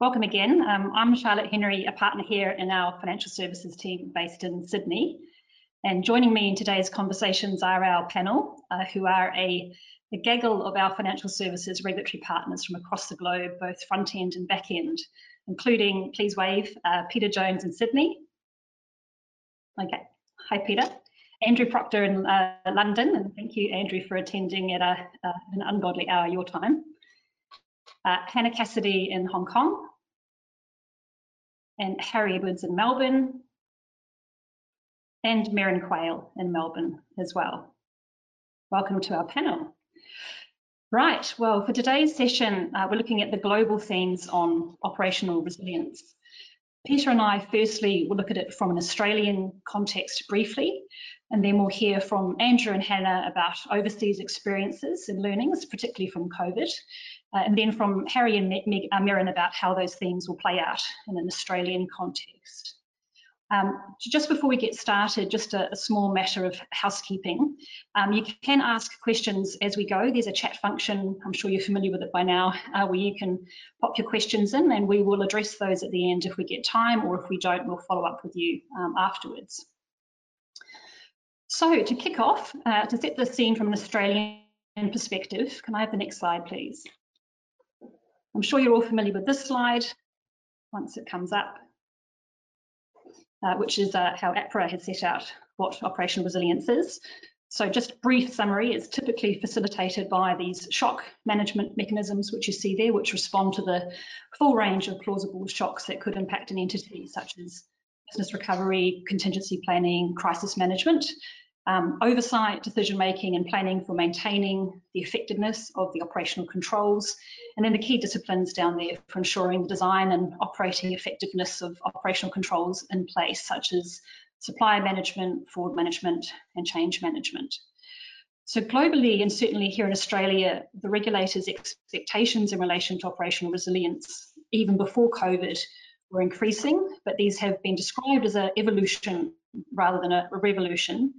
Welcome again. Um, I'm Charlotte Henry, a partner here in our financial services team based in Sydney. And joining me in today's conversations are our panel, uh, who are a, a, gaggle of our financial services regulatory partners from across the globe, both front end and back end, including, please wave, uh, Peter Jones in Sydney. Okay, hi Peter. Andrew Proctor in uh, London, and thank you Andrew for attending at a, uh, an ungodly hour your time. Uh, Hannah Cassidy in Hong Kong, and Harry Edwards in Melbourne, and Merryn Quayle in Melbourne as well. Welcome to our panel. Right, well, for today's session, uh, we're looking at the global themes on operational resilience. Peter and I firstly will look at it from an Australian context briefly, and then we'll hear from Andrew and Hannah about overseas experiences and learnings, particularly from COVID, uh, and then from Harry and Meg, uh, Merryn about how those themes will play out in an Australian context. Um, just before we get started, just a, a small matter of housekeeping. Um, you can ask questions as we go. There's a chat function, I'm sure you're familiar with it by now, uh, where you can pop your questions in and we will address those at the end if we get time or if we don't, we'll follow up with you um, afterwards. So to kick off, uh, to set the scene from an Australian perspective, can I have the next slide, please? I'm sure you're all familiar with this slide once it comes up, uh, which is uh, how APRA has set out what operational resilience is. So just brief summary, it's typically facilitated by these shock management mechanisms, which you see there, which respond to the full range of plausible shocks that could impact an entity, such as business recovery, contingency planning, crisis management, um, oversight, decision making and planning for maintaining the effectiveness of the operational controls, and then the key disciplines down there for ensuring the design and operating effectiveness of operational controls in place, such as supply management, fraud management, and change management. So globally, and certainly here in Australia, the regulators' expectations in relation to operational resilience, even before COVID, were increasing, but these have been described as an evolution rather than a revolution.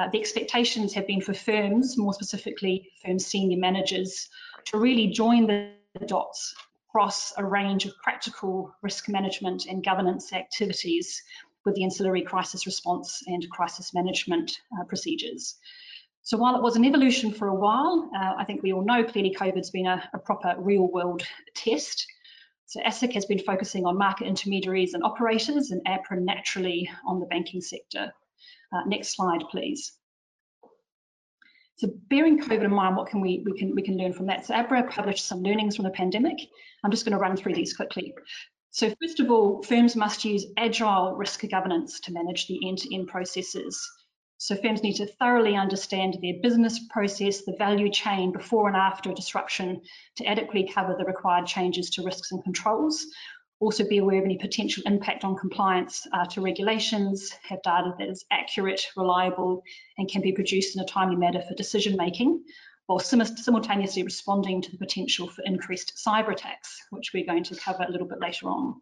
Uh, the expectations have been for firms, more specifically firm senior managers, to really join the dots across a range of practical risk management and governance activities with the ancillary crisis response and crisis management uh, procedures. So while it was an evolution for a while, uh, I think we all know clearly COVID's been a, a proper real world test. So ASIC has been focusing on market intermediaries and operators and APRA naturally on the banking sector. Uh, next slide, please. So bearing COVID in mind, what can we, we can we can learn from that? So APRA published some learnings from the pandemic. I'm just going to run through these quickly. So first of all, firms must use agile risk governance to manage the end-to-end -end processes. So firms need to thoroughly understand their business process, the value chain before and after a disruption to adequately cover the required changes to risks and controls, also be aware of any potential impact on compliance uh, to regulations, have data that is accurate, reliable, and can be produced in a timely manner for decision making, while sim simultaneously responding to the potential for increased cyber attacks, which we're going to cover a little bit later on.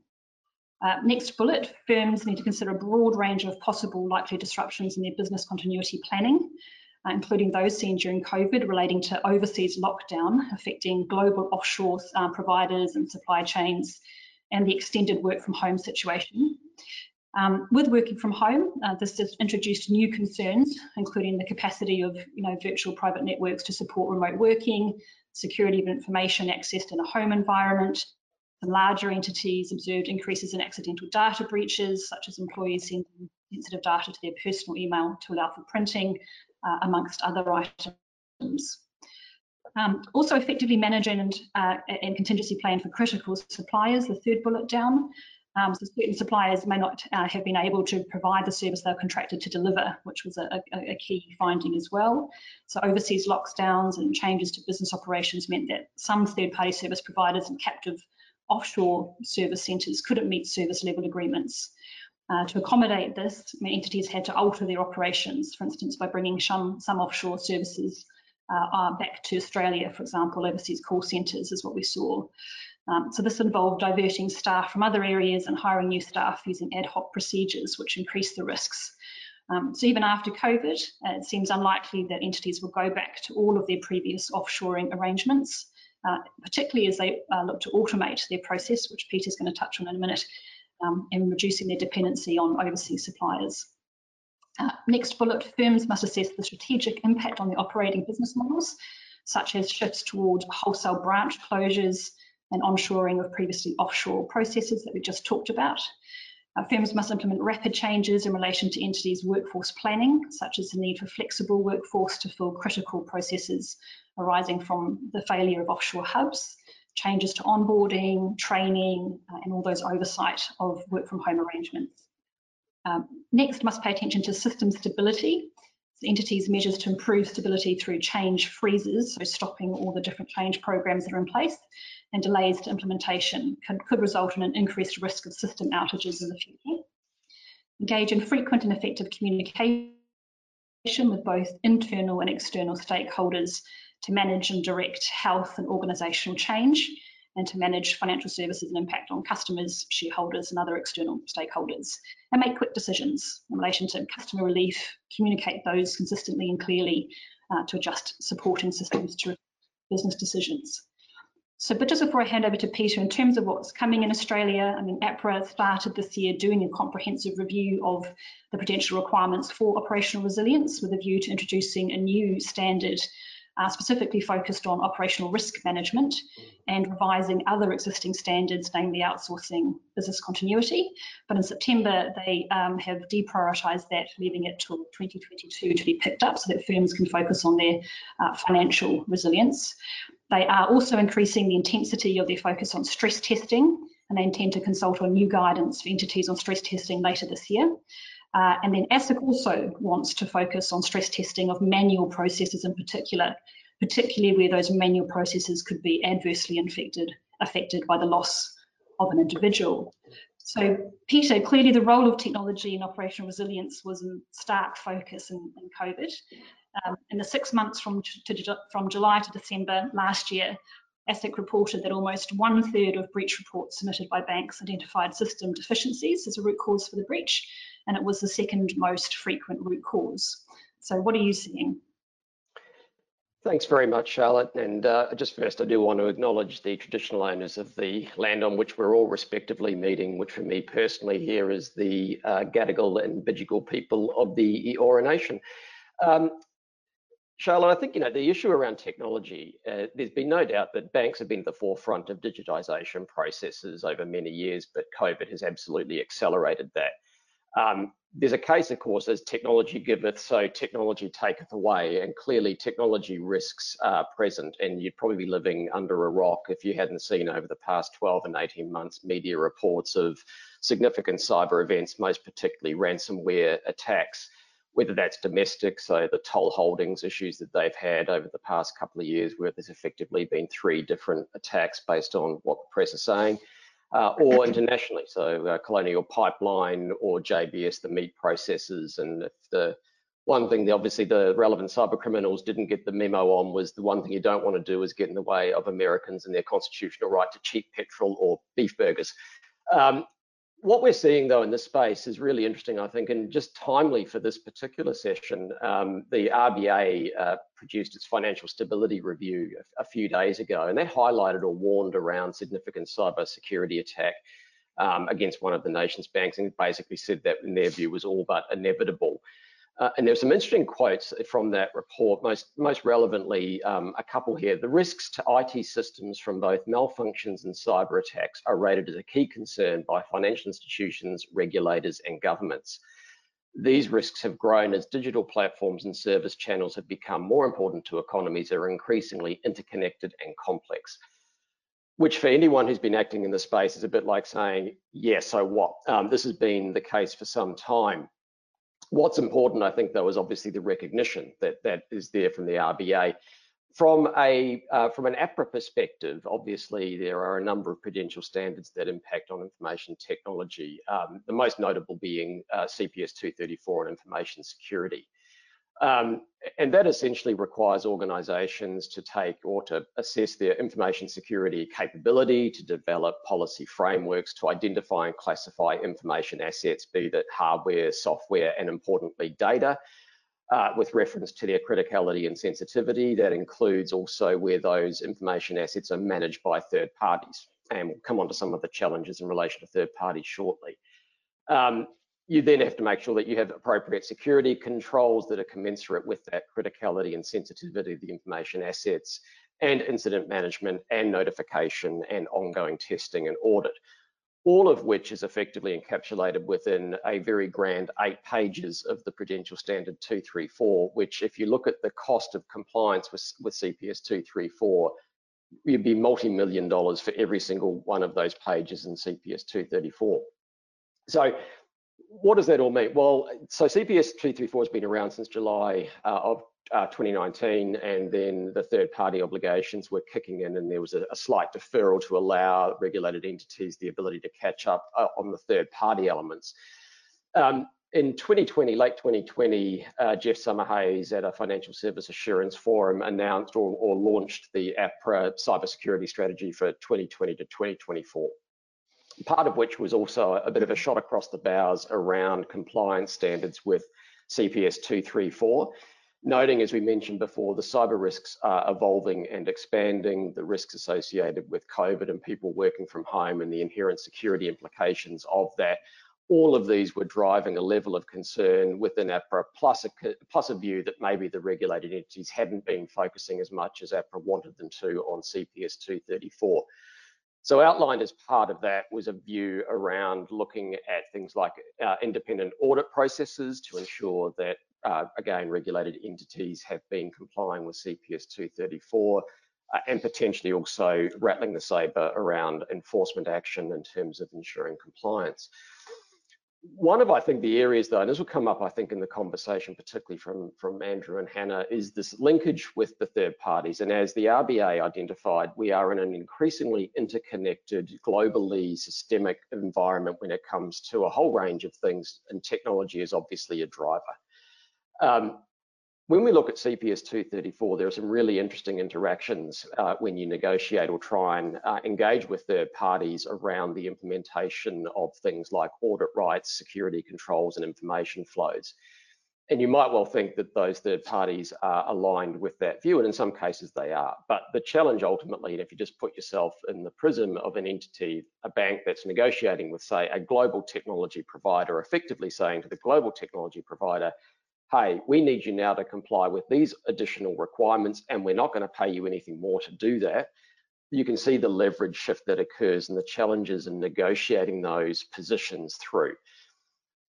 Uh, next bullet, firms need to consider a broad range of possible likely disruptions in their business continuity planning, uh, including those seen during COVID relating to overseas lockdown affecting global offshore uh, providers and supply chains, and the extended work from home situation. Um, with working from home, uh, this has introduced new concerns, including the capacity of you know, virtual private networks to support remote working, security of information accessed in a home environment. The larger entities observed increases in accidental data breaches, such as employees sending sensitive data to their personal email to allow for printing, uh, amongst other items. Um, also effectively manage and, uh, and contingency plan for critical suppliers, the third bullet down. Um, so certain suppliers may not uh, have been able to provide the service they're contracted to deliver, which was a, a, a, key finding as well. So overseas lockdowns and changes to business operations meant that some third-party service providers and captive offshore service centres couldn't meet service level agreements. Uh, to accommodate this, entities had to alter their operations, for instance, by bringing some, some offshore services uh, back to Australia, for example, overseas call centres is what we saw. Um, so this involved diverting staff from other areas and hiring new staff using ad hoc procedures, which increased the risks. Um, so even after COVID, uh, it seems unlikely that entities will go back to all of their previous offshoring arrangements. uh, particularly as they uh, look to automate their process, which Peter's going to touch on in a minute, um, and reducing their dependency on overseas suppliers. Uh, next bullet, firms must assess the strategic impact on the operating business models, such as shifts toward wholesale branch closures and onshoring of previously offshore processes that we just talked about. Uh, firms must implement rapid changes in relation to entities' workforce planning, such as the need for flexible workforce to fill critical processes arising from the failure of offshore hubs, changes to onboarding, training, uh, and all those oversight of work from home arrangements. Um, next, must pay attention to system stability. Entities measures to improve stability through change freezes, so stopping all the different change programs that are in place, and delays to implementation could, could result in an increased risk of system outages in the future. Engage in frequent and effective communication with both internal and external stakeholders to manage and direct health and organisational change and to manage financial services and impact on customers, shareholders and other external stakeholders and make quick decisions in relation to customer relief, communicate those consistently and clearly uh, to adjust supporting systems to business decisions. So, but just before I hand over to Peter, in terms of what's coming in Australia, I mean, APRA started this year doing a comprehensive review of the potential requirements for operational resilience with a view to introducing a new standard uh, specifically focused on operational risk management and revising other existing standards, namely outsourcing business continuity. But in September, they um, have deprioritised that, leaving it till 2022 to be picked up so that firms can focus on their uh, financial resilience. They are also increasing the intensity of their focus on stress testing, and they intend to consult on new guidance for entities on stress testing later this year. Uh, and then ASIC also wants to focus on stress testing of manual processes in particular, particularly where those manual processes could be adversely infected, affected by the loss of an individual. So Peter, clearly the role of technology in operational resilience was in stark focus in, in COVID. Um, in the six months from, to, from July to December last year, ASIC reported that almost one third of breach reports submitted by banks identified system deficiencies as a root cause for the breach, and it was the second most frequent root cause. So what are you seeing? Thanks very much, Charlotte. And uh, just first, I do want to acknowledge the traditional owners of the land on which we're all respectively meeting, which for me personally here is the uh, Gadigal and Bidjigal people of the Eora Nation. Um, Charlotte, I think you know the issue around technology. Uh, there's been no doubt that banks have been at the forefront of digitisation processes over many years, but COVID has absolutely accelerated that. Um, there's a case, of course, as technology giveth, so technology taketh away, and clearly technology risks are present, and you'd probably be living under a rock if you hadn't seen over the past 12 and 18 months media reports of significant cyber events, most particularly ransomware attacks. Whether that's domestic, so the toll holdings issues that they've had over the past couple of years, where there's effectively been three different attacks based on what the press is saying, uh, or internationally, so uh, Colonial Pipeline or JBS, the meat processors, and if the one thing, the, obviously, the relevant cyber criminals didn't get the memo on was the one thing you don't want to do is get in the way of Americans and their constitutional right to cheap petrol or beef burgers. Um, what we're seeing though in this space is really interesting, I think, and just timely for this particular session. Um, the RBA uh, produced its financial stability review a, a, few days ago, and they highlighted or warned around significant cyber security attack um, against one of the nation's banks, and basically said that in their view was all but inevitable. Uh, and there's some interesting quotes from that report, most, most relevantly, um, a couple here. The risks to IT systems from both malfunctions and cyber attacks are rated as a key concern by financial institutions, regulators, and governments. These risks have grown as digital platforms and service channels have become more important to economies that are increasingly interconnected and complex. Which, for anyone who's been acting in the space, is a bit like saying, yeah, so what? Um, this has been the case for some time. What's important, I think, though, is obviously the recognition that that is there from the RBA. From a uh, from an APRA perspective, obviously there are a number of prudential standards that impact on information technology. Um, the most notable being uh, CPS 234 on information security. Um, and that essentially requires organisations to take or to assess their information security capability, to develop policy frameworks, to identify and classify information assets, be that hardware, software, and importantly, data. uh, with reference to their criticality and sensitivity. That includes also where those information assets are managed by third parties. And we'll come on to some of the challenges in relation to third parties shortly. Um, you then have to make sure that you have appropriate security controls that are commensurate with that criticality and sensitivity of the information assets and incident management and notification and ongoing testing and audit all of which is effectively encapsulated within a very grand eight pages of the Prudential Standard 234, which if you look at the cost of compliance with, with CPS 234, you'd be multi-million dollars for every single one of those pages in CPS 234. So what does that all mean? Well, so CPS 234 has been around since July uh, of uh, 2019, and then the third party obligations were kicking in, and there was a, a, slight deferral to allow regulated entities the ability to catch up uh, on the third party elements. Um, in 2020, late 2020, uh, Geoff Summerhayes at a financial service assurance forum announced or, or launched the APRA cybersecurity strategy for 2020 to 2024 part of which was also a bit of a shot across the bows around compliance standards with CPS 234 noting, as we mentioned before, the cyber risks are evolving and expanding, the risks associated with COVID and people working from home and the inherent security implications of that. All of these were driving a level of concern within APRA, plus a, plus a view that maybe the regulated entities hadn't been focusing as much as APRA wanted them to on CPS 234. So outlined as part of that was a view around looking at things like uh, independent audit processes to ensure that uh, again, regulated entities have been complying with CPS 234 uh, and potentially also rattling the saber around enforcement action in terms of ensuring compliance. One of, I think, the areas though, and this will come up, I think, in the conversation, particularly from, from Andrew and Hannah, is this linkage with the third parties. And as the RBA identified, we are in an increasingly interconnected, globally systemic environment when it comes to a whole range of things, and technology is obviously a driver. Um, when we look at CPS 234, there are some really interesting interactions uh, when you negotiate or try and uh, engage with third parties around the implementation of things like audit rights, security controls, and information flows. And you might well think that those third parties are aligned with that view, and in some cases they are. But the challenge ultimately, and if you just put yourself in the prism of an entity, a bank that's negotiating with, say, a global technology provider, effectively saying to the global technology provider, hey, we need you now to comply with these additional requirements and we're not going to pay you anything more to do that. You can see the leverage shift that occurs and the challenges in negotiating those positions through.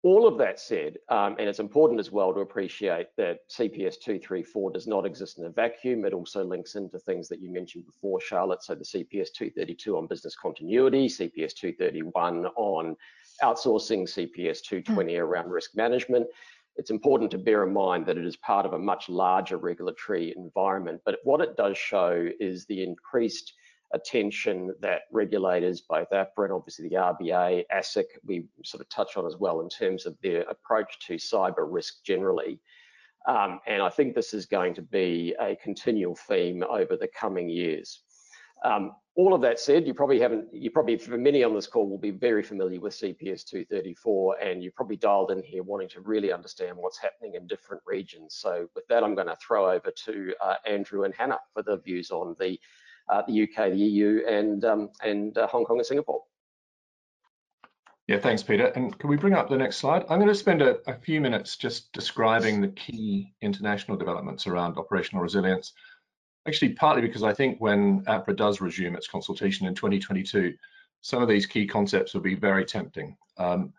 All of that said, um, and it's important as well to appreciate that CPS 234 does not exist in a vacuum. It also links into things that you mentioned before, Charlotte. So the CPS 232 on business continuity, CPS 231 on outsourcing, CPS 220 mm. around risk management it's important to bear in mind that it is part of a much larger regulatory environment. But what it does show is the increased attention that regulators, both APRA and obviously the RBA, ASIC, we sort of touch on as well in terms of their approach to cyber risk generally. Um, and I think this is going to be a continual theme over the coming years. Um, all of that said, you probably haven't, you probably, for many on this call, will be very familiar with CPS 234, and you probably dialed in here wanting to really understand what's happening in different regions. So with that, I'm going to throw over to uh, Andrew and Hannah for the views on the, uh, the UK, the EU, and, um, and uh, Hong Kong and Singapore. Yeah, thanks, Peter. And can we bring up the next slide? I'm going to spend a, a few minutes just describing the key international developments around operational resilience Actually, partly because I think when APRA does resume its consultation in 2022, some of these key concepts will be very tempting. Um,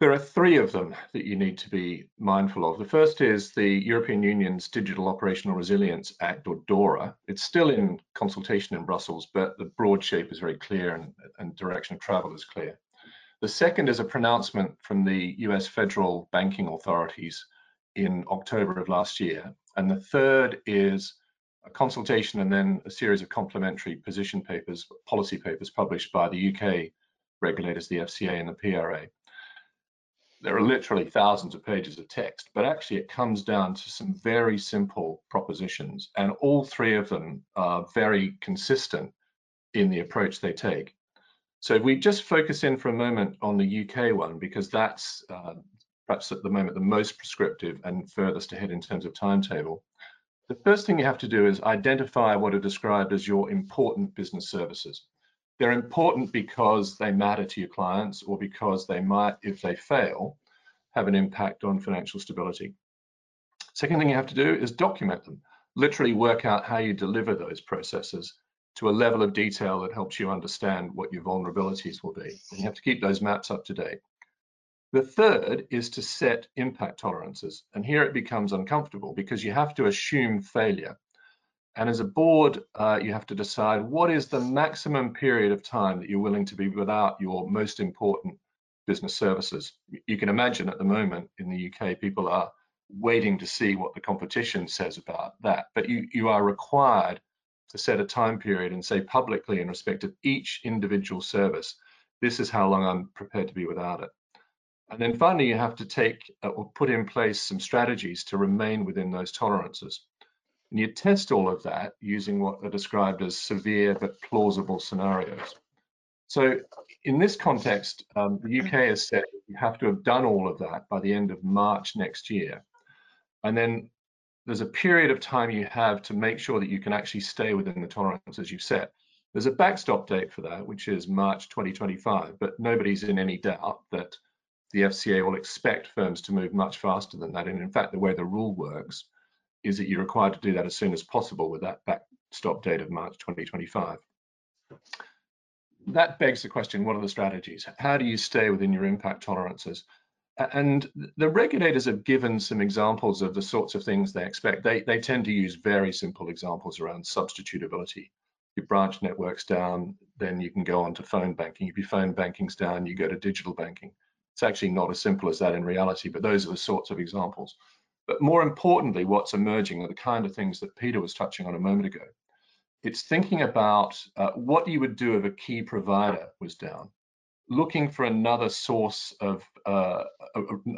there are three of them that you need to be mindful of. The first is the European Union's Digital Operational Resilience Act, or DORA. It's still in consultation in Brussels, but the broad shape is very clear and, and direction of travel is clear. The second is a pronouncement from the US federal banking authorities in October of last year. And the third is a consultation and then a series of complementary position papers, policy papers published by the UK regulators, the FCA and the PRA. There are literally thousands of pages of text, but actually it comes down to some very simple propositions, and all three of them are very consistent in the approach they take. So if we just focus in for a moment on the UK one, because that's uh, perhaps at the moment the most prescriptive and furthest ahead in terms of timetable. The first thing you have to do is identify what are described as your important business services. They're important because they matter to your clients or because they might, if they fail, have an impact on financial stability. Second thing you have to do is document them, literally work out how you deliver those processes to a level of detail that helps you understand what your vulnerabilities will be. And you have to keep those maps up to date. The third is to set impact tolerances. And here it becomes uncomfortable because you have to assume failure. And as a board, uh, you have to decide what is the maximum period of time that you're willing to be without your most important business services. You can imagine at the moment in the UK, people are waiting to see what the competition says about that. But you, you are required to set a time period and say publicly in respect of each individual service, this is how long I'm prepared to be without it. And then finally, you have to take uh, or put in place some strategies to remain within those tolerances. And you test all of that using what are described as severe but plausible scenarios. So in this context, um, the UK has said you have to have done all of that by the end of March next year. And then there's a period of time you have to make sure that you can actually stay within the tolerances you've set. There's a backstop date for that, which is March 2025, but nobody's in any doubt that the FCA will expect firms to move much faster than that. And in fact, the way the rule works is that you're required to do that as soon as possible with that backstop date of March 2025. That begs the question, what are the strategies? How do you stay within your impact tolerances? And the regulators have given some examples of the sorts of things they expect. They, they tend to use very simple examples around substitutability. Your branch network's down, then you can go on to phone banking. If your phone banking's down, you go to digital banking. It's actually not as simple as that in reality, but those are the sorts of examples. But more importantly, what's emerging are the kind of things that Peter was touching on a moment ago. It's thinking about uh, what you would do if a key provider was down, looking for another source of, uh,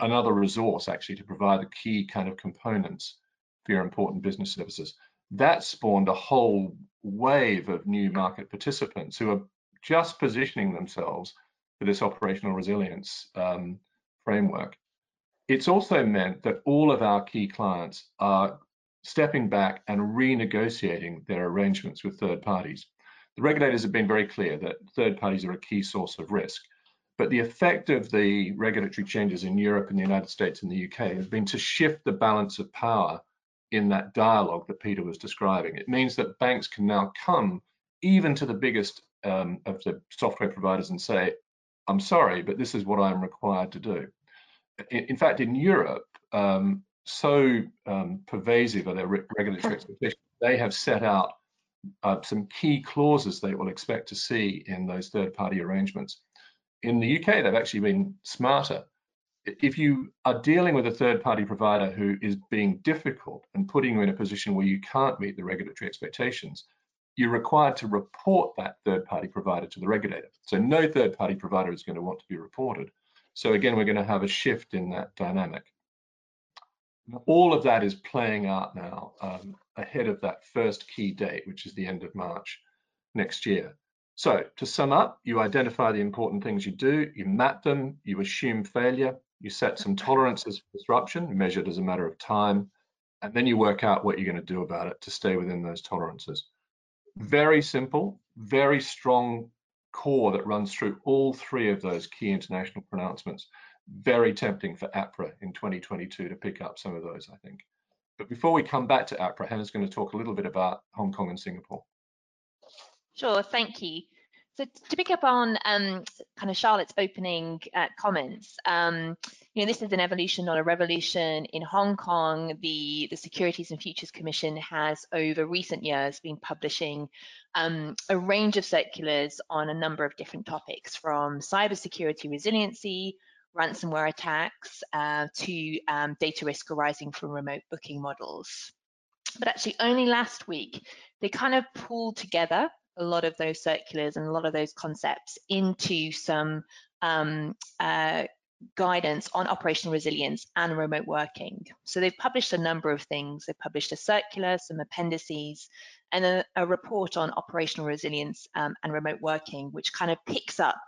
another resource actually to provide the key kind of components for your important business services. That spawned a whole wave of new market participants who are just positioning themselves for this operational resilience um, framework. It's also meant that all of our key clients are stepping back and renegotiating their arrangements with third parties. The regulators have been very clear that third parties are a key source of risk. But the effect of the regulatory changes in Europe and the United States and the UK has been to shift the balance of power in that dialogue that Peter was describing. It means that banks can now come even to the biggest um, of the software providers and say, I'm sorry, but this is what I'm required to do. In, in fact, in Europe, um, so um, pervasive are their re regulatory expectations, they have set out uh, some key clauses they will expect to see in those third-party arrangements. In the UK, they've actually been smarter. If you are dealing with a third-party provider who is being difficult and putting you in a position where you can't meet the regulatory expectations, you're required to report that third-party provider to the regulator. So no third-party provider is going to want to be reported. So again, we're going to have a shift in that dynamic. All of that is playing out now um, ahead of that first key date, which is the end of March next year. So to sum up, you identify the important things you do, you map them, you assume failure, you set some tolerances for disruption measured as a matter of time, and then you work out what you're going to do about it to stay within those tolerances very simple, very strong core that runs through all three of those key international pronouncements. Very tempting for APRA in 2022 to pick up some of those, I think. But before we come back to APRA, Hannah's going to talk a little bit about Hong Kong and Singapore. Sure, thank you. So to pick up on um, kind of Charlotte's opening uh, comments, um, you know, this is an evolution, not a revolution. In Hong Kong, the, the Securities and Futures Commission has over recent years been publishing um, a range of circulars on a number of different topics from cybersecurity resiliency, ransomware attacks, uh, to um, data risk arising from remote booking models. But actually only last week, they kind of pulled together a lot of those circulars and a lot of those concepts into some um, uh, guidance on operational resilience and remote working. So they've published a number of things. They've published a circular, some appendices, and a, a report on operational resilience um, and remote working, which kind of picks up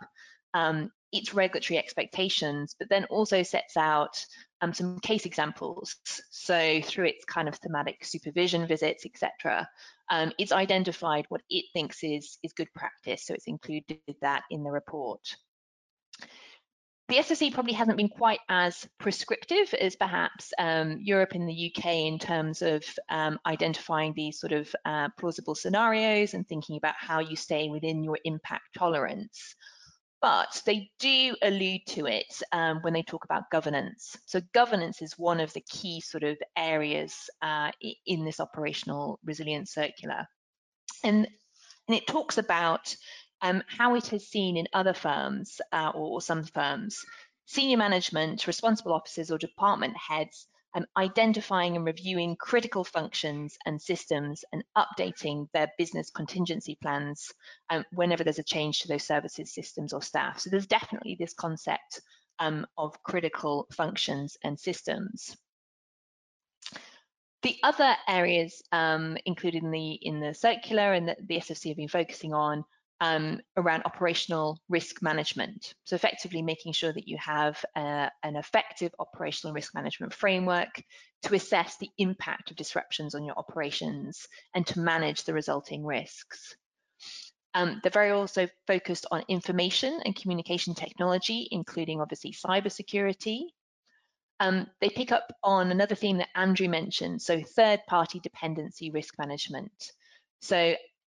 um, its regulatory expectations, but then also sets out um, some case examples. So through its kind of thematic supervision visits, etc., um, it's identified what it thinks is, is good practice. So it's included that in the report. The SFC probably hasn't been quite as prescriptive as perhaps um, Europe and the UK in terms of um, identifying these sort of uh, plausible scenarios and thinking about how you stay within your impact tolerance but they do allude to it um, when they talk about governance. So governance is one of the key sort of areas uh, in this operational resilience circular. And, and it talks about um, how it has seen in other firms uh, or, or some firms, senior management, responsible officers or department heads um, identifying and reviewing critical functions and systems and updating their business contingency plans um, whenever there's a change to those services, systems or staff. So there's definitely this concept um, of critical functions and systems. The other areas um, included in the in the circular and that the SFC have been focusing on um, around operational risk management. So effectively making sure that you have uh, an effective operational risk management framework to assess the impact of disruptions on your operations and to manage the resulting risks. Um, they're very also focused on information and communication technology, including obviously cybersecurity. Um, they pick up on another theme that Andrew mentioned, so third-party dependency risk management. So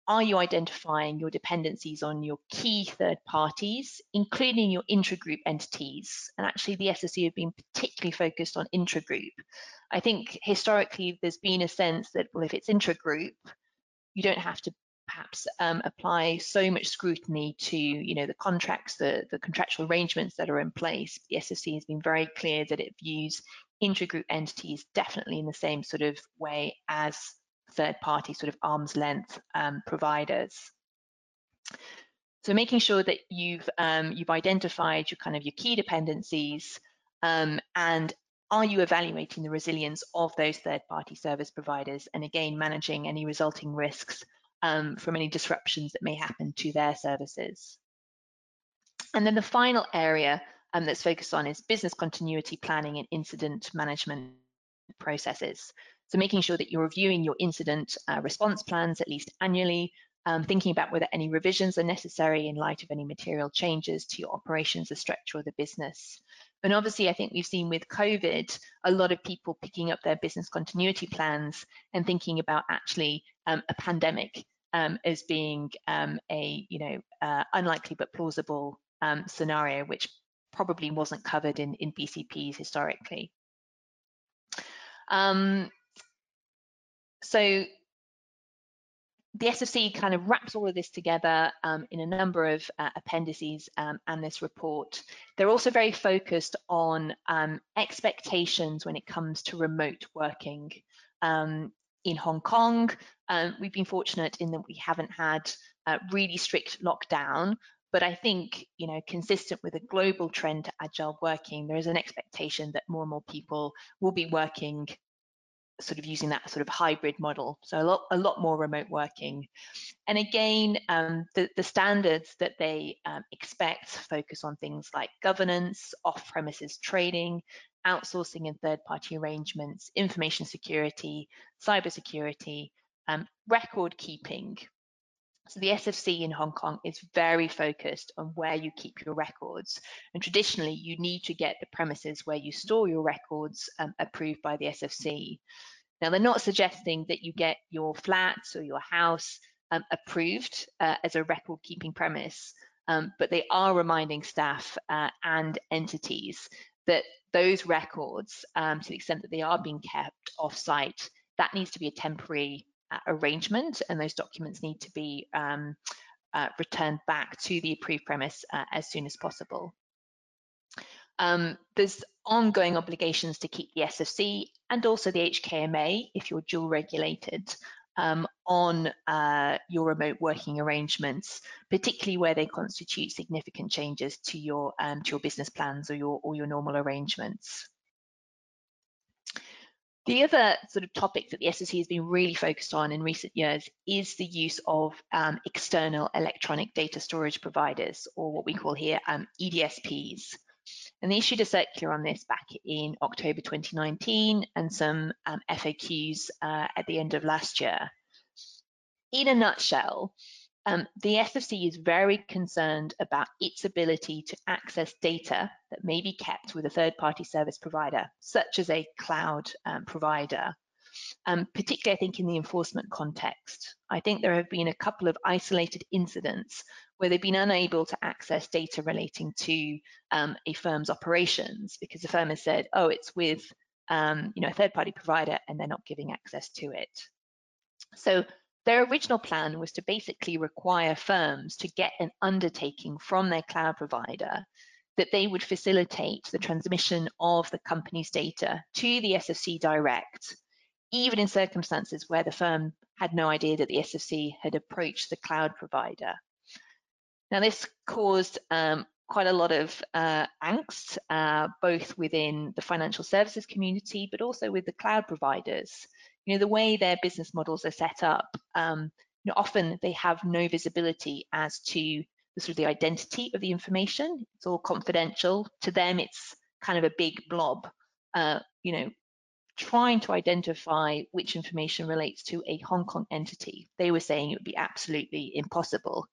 are you identifying your dependencies on your key third parties, including your intragroup entities? And actually, the SFC have been particularly focused on intragroup. I think historically there's been a sense that, well, if it's intragroup, you don't have to perhaps um, apply so much scrutiny to you know the contracts the the contractual arrangements that are in place the SFC has been very clear that it views intragroup entities definitely in the same sort of way as third party sort of arm's length um, providers. So making sure that you've um, you've identified your kind of your key dependencies um, and are you evaluating the resilience of those third party service providers and again managing any resulting risks um, from any disruptions that may happen to their services. And then the final area um, that's focused on is business continuity planning and incident management processes. So making sure that you're reviewing your incident uh, response plans at least annually, um, thinking about whether any revisions are necessary in light of any material changes to your operations, the structure of the business. And obviously, I think we've seen with COVID, a lot of people picking up their business continuity plans and thinking about actually um, a pandemic um, as being um, a, you know, uh, unlikely but plausible um, scenario, which probably wasn't covered in, in BCPs historically. Um, so the SFC kind of wraps all of this together um, in a number of uh, appendices um, and this report. They're also very focused on um, expectations when it comes to remote working. Um, in Hong Kong, um, we've been fortunate in that we haven't had uh, really strict lockdown, but I think, you know, consistent with a global trend to agile working, there is an expectation that more and more people will be working sort of using that sort of hybrid model. So a lot, a lot more remote working. And again, um, the, the, standards that they um, expect focus on things like governance, off-premises trading, outsourcing and third-party arrangements, information security, cybersecurity, um, record keeping. So the SFC in Hong Kong is very focused on where you keep your records. And traditionally, you need to get the premises where you store your records um, approved by the SFC. Now, they're not suggesting that you get your flats or your house um, approved uh, as a record keeping premise, um, but they are reminding staff uh, and entities that those records, um, to the extent that they are being kept off site, that needs to be a temporary arrangement and those documents need to be um, uh, returned back to the approved premise uh, as soon as possible. Um, there's ongoing obligations to keep the SFC and also the HKMA if you're dual regulated um, on uh, your remote working arrangements, particularly where they constitute significant changes to your um, to your business plans or your or your normal arrangements. The other sort of topic that the SFC has been really focused on in recent years is the use of um, external electronic data storage providers, or what we call here um, EDSPs. And they issued a circular on this back in October 2019 and some um, FAQs uh, at the end of last year. In a nutshell, um, the SFC is very concerned about its ability to access data that may be kept with a third-party service provider, such as a cloud um, provider, um, particularly I think in the enforcement context. I think there have been a couple of isolated incidents where they've been unable to access data relating to um, a firm's operations because the firm has said, oh, it's with um, you know, a third-party provider and they're not giving access to it. So their original plan was to basically require firms to get an undertaking from their cloud provider that they would facilitate the transmission of the company's data to the SFC direct, even in circumstances where the firm had no idea that the SFC had approached the cloud provider. Now, this caused um, quite a lot of uh, angst, uh, both within the financial services community, but also with the cloud providers you know, the way their business models are set up, um, you know, often they have no visibility as to the sort of the identity of the information. It's all confidential. To them, it's kind of a big blob. Uh, you know, trying to identify which information relates to a Hong Kong entity. They were saying it would be absolutely impossible.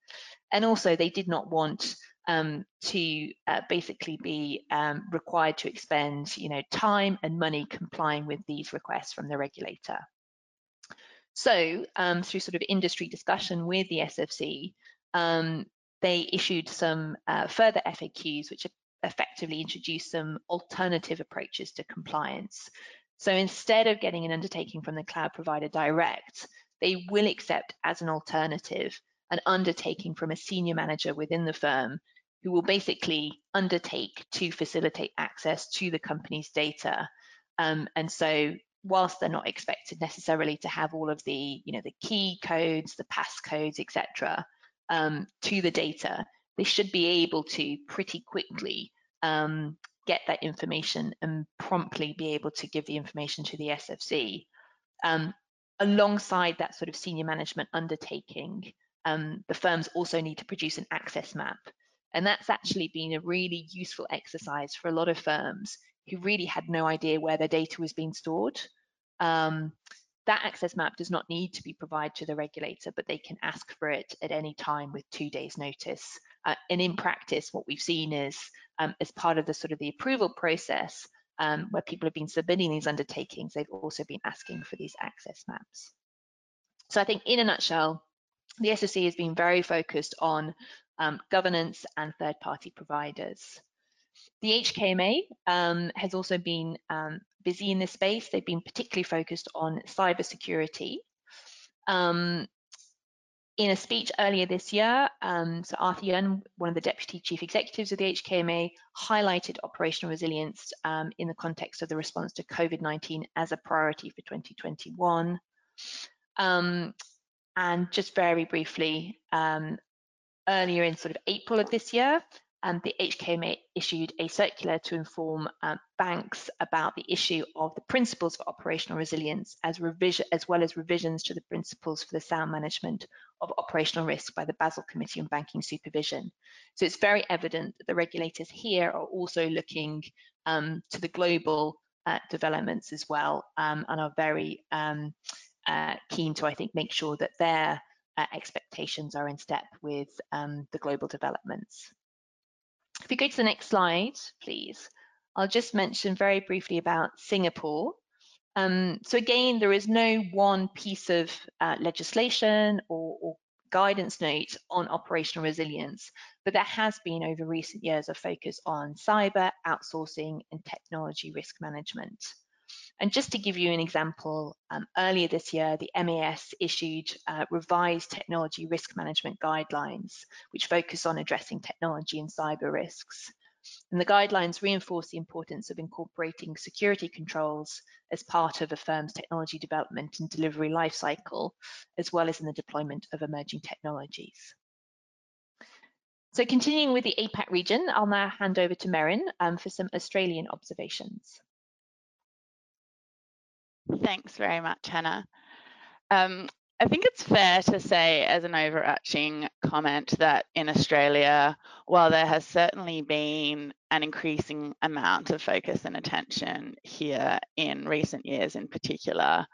And also, they did not want um, to uh, basically be um, required to expend, you know, time and money complying with these requests from the regulator. So um, through sort of industry discussion with the SFC, um, they issued some uh, further FAQs which effectively introduced some alternative approaches to compliance. So instead of getting an undertaking from the cloud provider direct, they will accept as an alternative an undertaking from a senior manager within the firm who will basically undertake to facilitate access to the company's data. Um, and so whilst they're not expected necessarily to have all of the, you know, the key codes, the passcodes, etc., um, to the data, they should be able to pretty quickly um, get that information and promptly be able to give the information to the SFC. Um, alongside that sort of senior management undertaking, um, the firms also need to produce an access map and that's actually been a really useful exercise for a lot of firms who really had no idea where their data was being stored. Um, that access map does not need to be provided to the regulator, but they can ask for it at any time with two days notice. Uh, and in practice, what we've seen is um, as part of the sort of the approval process, um, where people have been submitting these undertakings, they've also been asking for these access maps. So I think in a nutshell, the SFC has been very focused on um, governance and third-party providers. The HKMA um, has also been um, busy in this space. They've been particularly focused on cybersecurity. Um, in a speech earlier this year, um, so Arthur Yuen, one of the deputy chief executives of the HKMA, highlighted operational resilience um, in the context of the response to COVID-19 as a priority for 2021. Um, and just very briefly, um, earlier in sort of April of this year, um, the HKMA issued a circular to inform um, banks about the issue of the principles for operational resilience as, revision, as well as revisions to the principles for the sound management of operational risk by the Basel Committee on Banking Supervision. So it's very evident that the regulators here are also looking um, to the global uh, developments as well um, and are very um, uh, keen to, I think, make sure that their uh, expectations are in step with um, the global developments. If you go to the next slide, please, I'll just mention very briefly about Singapore. Um, so again, there is no one piece of uh, legislation or, or guidance note on operational resilience, but there has been over recent years a focus on cyber, outsourcing, and technology risk management. And just to give you an example, um, earlier this year, the MAS issued uh, revised technology risk management guidelines, which focus on addressing technology and cyber risks. And the guidelines reinforce the importance of incorporating security controls as part of a firm's technology development and delivery lifecycle, as well as in the deployment of emerging technologies. So continuing with the APAC region, I'll now hand over to Merryn um, for some Australian observations. Thanks very much, Hannah. Um, I think it's fair to say, as an overarching comment, that in Australia, while there has certainly been an increasing amount of focus and attention here in recent years, in particular,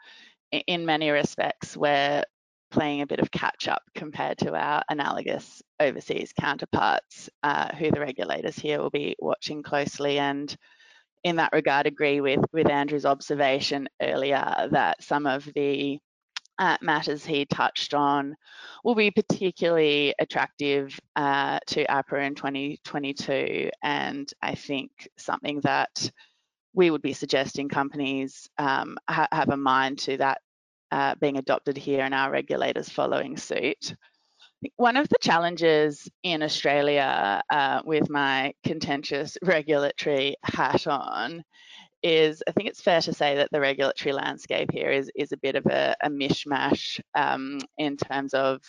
in many respects, we're playing a bit of catch up compared to our analogous overseas counterparts, uh, who the regulators here will be watching closely. And in that regard, agree with, with Andrew's observation earlier that some of the uh, matters he touched on will be particularly attractive uh, to APRA in 2022. And I think something that we would be suggesting companies um, ha have a mind to that uh, being adopted here and our regulators following suit. One of the challenges in Australia uh, with my contentious regulatory hat on is I think it's fair to say that the regulatory landscape here is, is a bit of a, a mishmash um, in terms of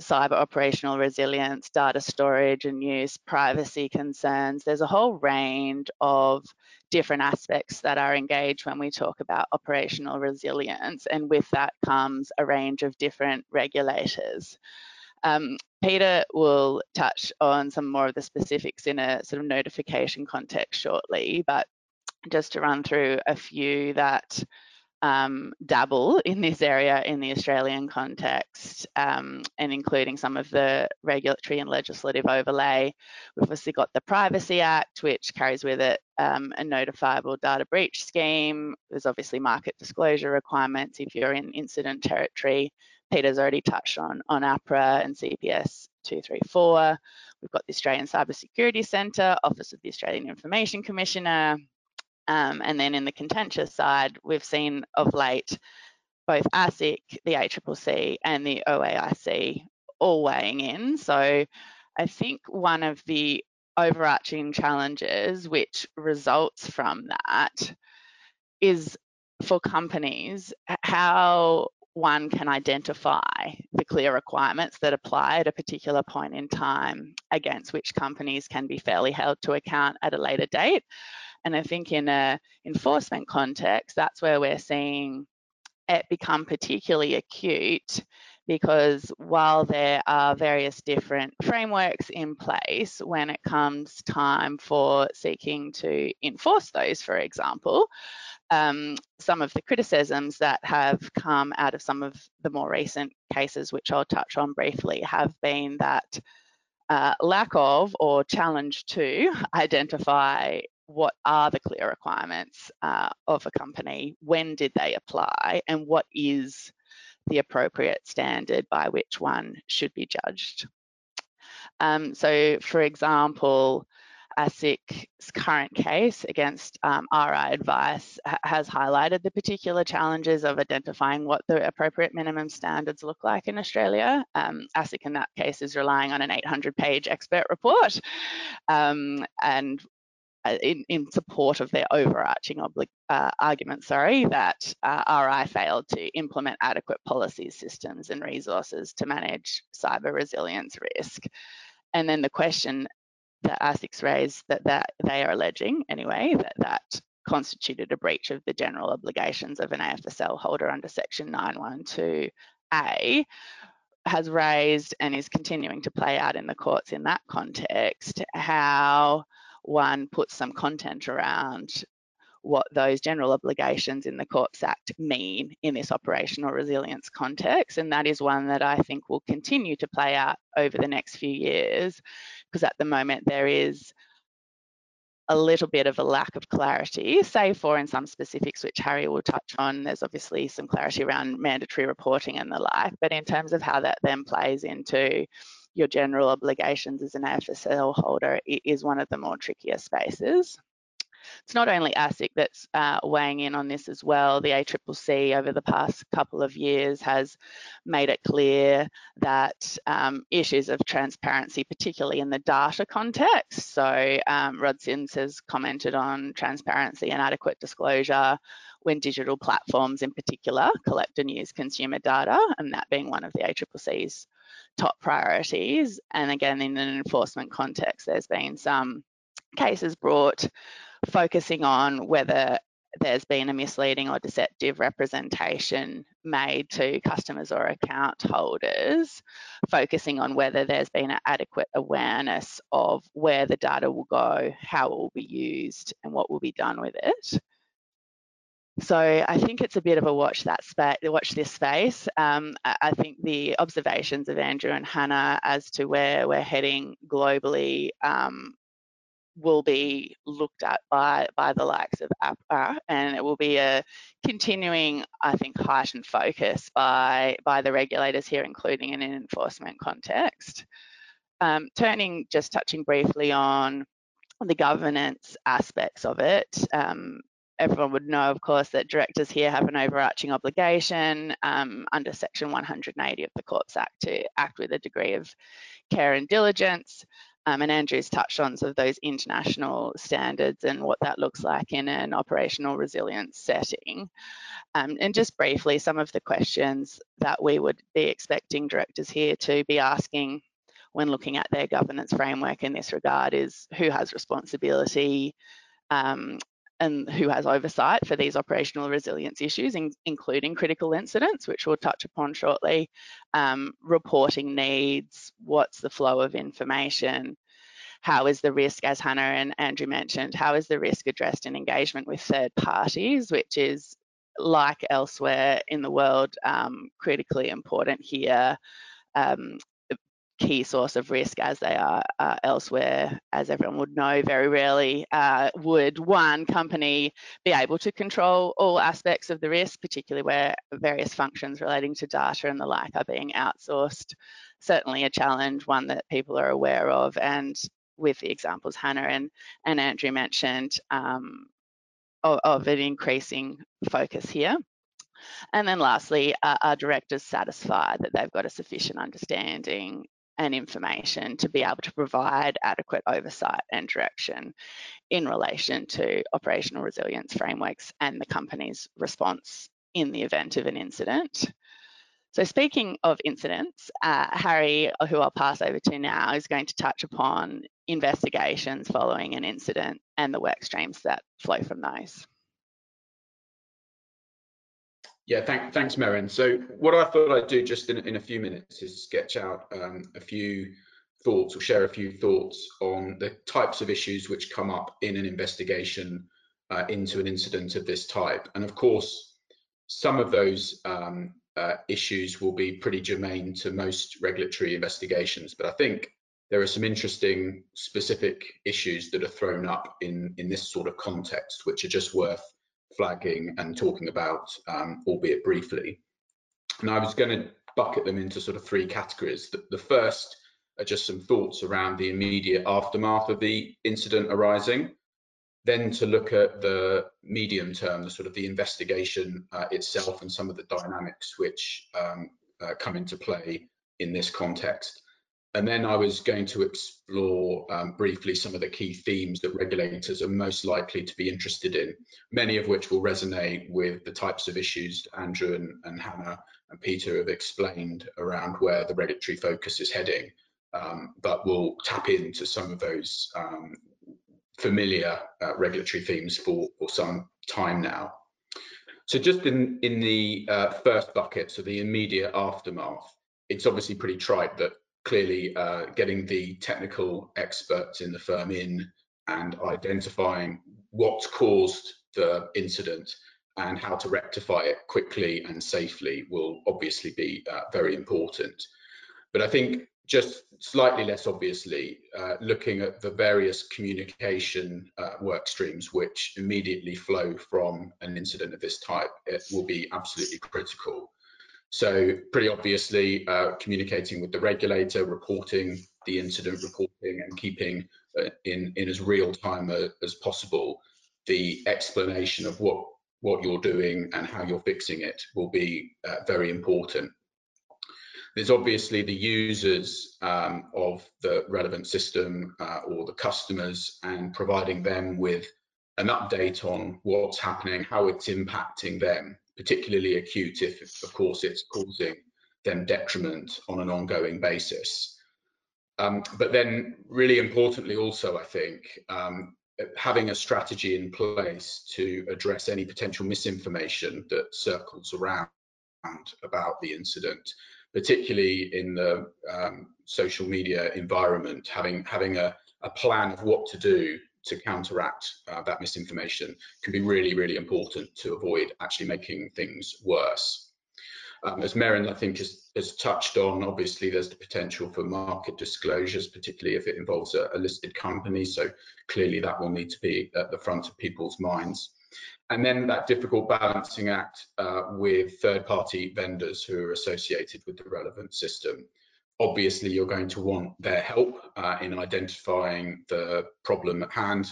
cyber operational resilience, data storage and use, privacy concerns. There's a whole range of different aspects that are engaged when we talk about operational resilience, and with that comes a range of different regulators. Um, Peter will touch on some more of the specifics in a sort of notification context shortly, but just to run through a few that um, dabble in this area in the Australian context um, and including some of the regulatory and legislative overlay. We've obviously got the Privacy Act, which carries with it um, a notifiable data breach scheme. There's obviously market disclosure requirements if you're in incident territory. Peter's already touched on, on APRA and CPS 234. We've got the Australian Cybersecurity Centre, Office of the Australian Information Commissioner, um, and then in the contentious side, we've seen of late both ASIC, the ACCC, and the OAIC all weighing in. So I think one of the overarching challenges which results from that is for companies how one can identify the clear requirements that apply at a particular point in time against which companies can be fairly held to account at a later date. And I think in a enforcement context, that's where we're seeing it become particularly acute because while there are various different frameworks in place when it comes time for seeking to enforce those, for example, um, some of the criticisms that have come out of some of the more recent cases, which I'll touch on briefly, have been that uh, lack of or challenge to identify what are the clear requirements uh, of a company, when did they apply, and what is the appropriate standard by which one should be judged. Um, so, for example, ASIC's current case against um, RI Advice ha has highlighted the particular challenges of identifying what the appropriate minimum standards look like in Australia. Um, ASIC in that case is relying on an 800 page expert report um, and in, in, support of their overarching uh, argument, sorry, that uh, RI failed to implement adequate policies, systems and resources to manage cyber resilience risk. And then the question that ASIC's raised that, that they are alleging anyway, that that constituted a breach of the general obligations of an AFSL holder under section 912A has raised and is continuing to play out in the courts in that context how one puts some content around what those general obligations in the Corps Act mean in this operational resilience context. And that is one that I think will continue to play out over the next few years, because at the moment there is a little bit of a lack of clarity, save for in some specifics, which Harry will touch on. There's obviously some clarity around mandatory reporting and the like, but in terms of how that then plays into your general obligations as an AFSL holder is one of the more trickier spaces. It's not only ASIC that's uh, weighing in on this as well. The ACCC over the past couple of years has made it clear that um, issues of transparency, particularly in the data context, so um, Rod Sims has commented on transparency and adequate disclosure when digital platforms in particular collect and use consumer data, and that being one of the ACCC's top priorities. And again, in an enforcement context, there's been some cases brought focusing on whether there's been a misleading or deceptive representation made to customers or account holders, focusing on whether there's been an adequate awareness of where the data will go, how it will be used, and what will be done with it. So I think it's a bit of a watch that space, watch this space. Um, I think the observations of Andrew and Hannah as to where we're heading globally um, will be looked at by by the likes of APRA, and it will be a continuing, I think, heightened focus by by the regulators here, including in an enforcement context. Um, turning, just touching briefly on the governance aspects of it. Um, everyone would know, of course, that directors here have an overarching obligation um, under Section 180 of the Corps Act to act with a degree of care and diligence. Um, and Andrew's touched on some of those international standards and what that looks like in an operational resilience setting. Um, and just briefly, some of the questions that we would be expecting directors here to be asking when looking at their governance framework in this regard is who has responsibility, um, and who has oversight for these operational resilience issues, in, including critical incidents, which we'll touch upon shortly, um, reporting needs, what's the flow of information, how is the risk, as Hannah and Andrew mentioned, how is the risk addressed in engagement with third parties, which is like elsewhere in the world, um, critically important here. Um, key source of risk as they are uh, elsewhere. As everyone would know, very rarely uh, would one company be able to control all aspects of the risk, particularly where various functions relating to data and the like are being outsourced. Certainly a challenge, one that people are aware of, and with the examples Hannah and, and Andrew mentioned um, of, an increasing focus here. And then lastly, uh, are directors satisfied that they've got a sufficient understanding and information to be able to provide adequate oversight and direction in relation to operational resilience frameworks and the company's response in the event of an incident. So speaking of incidents, uh, Harry, who I'll pass over to now, is going to touch upon investigations following an incident and the work streams that flow from those. Yeah, thank, thanks, Merryn. So what I thought I'd do just in, in a few minutes is sketch out um, a few thoughts or share a few thoughts on the types of issues which come up in an investigation uh, into an incident of this type. And of course, some of those um, uh, issues will be pretty germane to most regulatory investigations, but I think there are some interesting specific issues that are thrown up in, in this sort of context, which are just worth flagging and talking about, um, albeit briefly. And I was going to bucket them into sort of three categories. The, the, first are just some thoughts around the immediate aftermath of the incident arising. Then to look at the medium term, the sort of the investigation uh, itself and some of the dynamics which um, uh, come into play in this context. And then I was going to explore um, briefly some of the key themes that regulators are most likely to be interested in, many of which will resonate with the types of issues Andrew and, and Hannah and Peter have explained around where the regulatory focus is heading, um, but we'll tap into some of those um, familiar uh, regulatory themes for, for some time now. So just in, in the uh, first bucket, so the immediate aftermath, it's obviously pretty trite that clearly uh, getting the technical experts in the firm in and identifying what caused the incident and how to rectify it quickly and safely will obviously be uh, very important. But I think just slightly less obviously, uh, looking at the various communication uh, work streams which immediately flow from an incident of this type, it will be absolutely critical. So pretty obviously uh, communicating with the regulator, reporting the incident, reporting and keeping uh, in, in as real time uh, as possible the explanation of what, what you're doing and how you're fixing it will be uh, very important. There's obviously the users um, of the relevant system uh, or the customers and providing them with an update on what's happening, how it's impacting them particularly acute if, of course, it's causing them detriment on an ongoing basis. Um, but then, really importantly, also, I think um, having a strategy in place to address any potential misinformation that circles around about the incident, particularly in the um, social media environment, having having a, a plan of what to do to counteract uh, that misinformation can be really, really important to avoid actually making things worse. Um, as Merryn, I think, has, has, touched on, obviously there's the potential for market disclosures, particularly if it involves a, a, listed company. So clearly that will need to be at the front of people's minds. And then that difficult balancing act uh, with third-party vendors who are associated with the relevant system. Obviously, you're going to want their help uh, in identifying the problem at hand,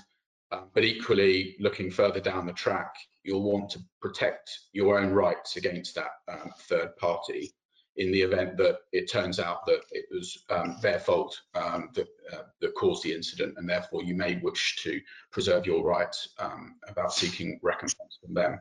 uh, but equally, looking further down the track, you'll want to protect your own rights against that um, third party in the event that it turns out that it was um, their fault um, that, uh, that caused the incident, and therefore you may wish to preserve your rights um, about seeking recompense from them.